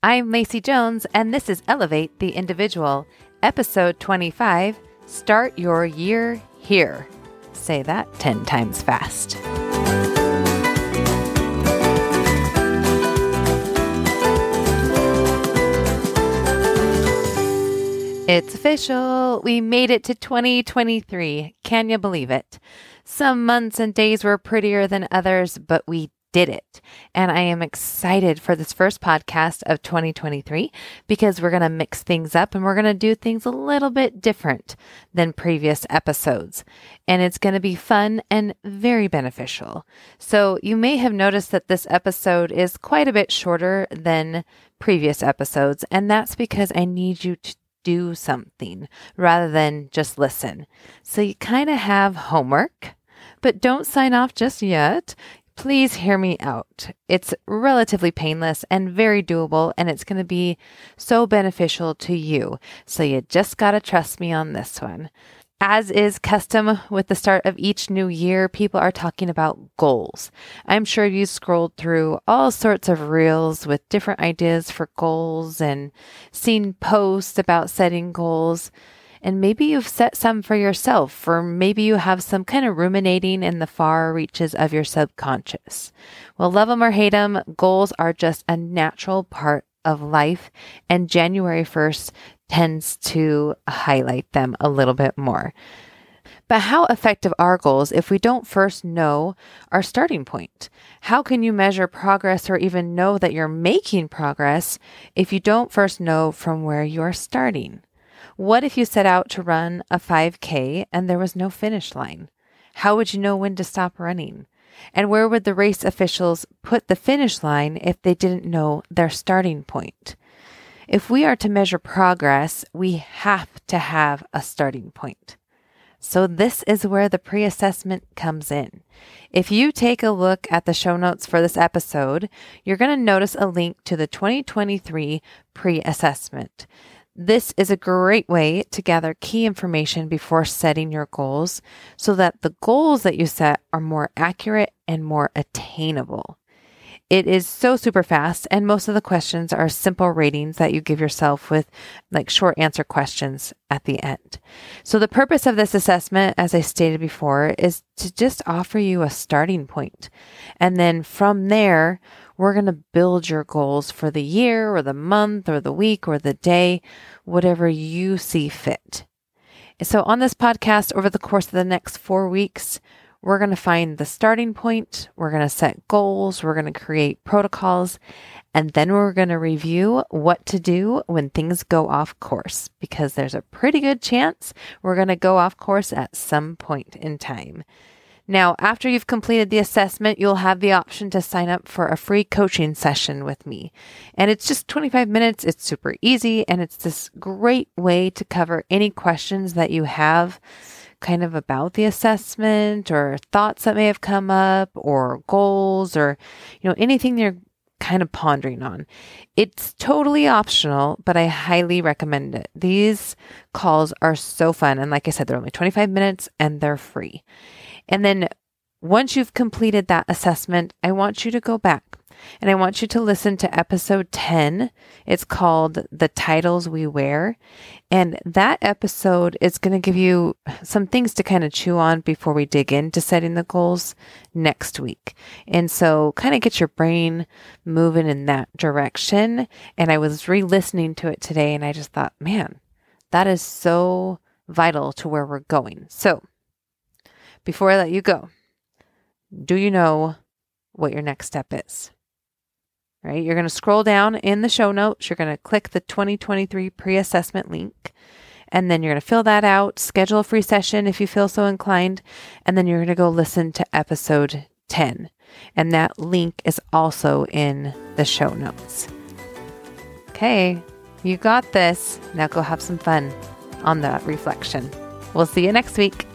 I'm Lacey Jones, and this is Elevate the Individual, episode 25 Start Your Year Here. Say that 10 times fast. It's official. We made it to 2023. Can you believe it? Some months and days were prettier than others, but we did it. And I am excited for this first podcast of 2023 because we're going to mix things up and we're going to do things a little bit different than previous episodes. And it's going to be fun and very beneficial. So you may have noticed that this episode is quite a bit shorter than previous episodes. And that's because I need you to do something rather than just listen. So you kind of have homework, but don't sign off just yet. Please hear me out. It's relatively painless and very doable, and it's going to be so beneficial to you. So you just got to trust me on this one. As is custom with the start of each new year, people are talking about goals. I'm sure you scrolled through all sorts of reels with different ideas for goals and seen posts about setting goals. And maybe you've set some for yourself, or maybe you have some kind of ruminating in the far reaches of your subconscious. Well, love them or hate them, goals are just a natural part of life. And January 1st tends to highlight them a little bit more. But how effective are goals if we don't first know our starting point? How can you measure progress or even know that you're making progress if you don't first know from where you're starting? What if you set out to run a 5K and there was no finish line? How would you know when to stop running? And where would the race officials put the finish line if they didn't know their starting point? If we are to measure progress, we have to have a starting point. So, this is where the pre assessment comes in. If you take a look at the show notes for this episode, you're going to notice a link to the 2023 pre assessment. This is a great way to gather key information before setting your goals so that the goals that you set are more accurate and more attainable. It is so super fast, and most of the questions are simple ratings that you give yourself with like short answer questions at the end. So, the purpose of this assessment, as I stated before, is to just offer you a starting point. And then from there, we're going to build your goals for the year or the month or the week or the day, whatever you see fit. So, on this podcast, over the course of the next four weeks, we're going to find the starting point. We're going to set goals. We're going to create protocols. And then we're going to review what to do when things go off course because there's a pretty good chance we're going to go off course at some point in time. Now, after you've completed the assessment, you'll have the option to sign up for a free coaching session with me. And it's just 25 minutes. It's super easy. And it's this great way to cover any questions that you have kind of about the assessment or thoughts that may have come up or goals or, you know, anything you're kind of pondering on. It's totally optional, but I highly recommend it. These calls are so fun. And like I said, they're only 25 minutes and they're free. And then once you've completed that assessment, I want you to go back and I want you to listen to episode 10. It's called The Titles We Wear. And that episode is going to give you some things to kind of chew on before we dig into setting the goals next week. And so kind of get your brain moving in that direction. And I was re listening to it today and I just thought, man, that is so vital to where we're going. So, before I let you go, do you know what your next step is? Right? You're going to scroll down in the show notes. You're going to click the 2023 pre assessment link. And then you're going to fill that out, schedule a free session if you feel so inclined. And then you're going to go listen to episode 10. And that link is also in the show notes. Okay, you got this. Now go have some fun on that reflection. We'll see you next week.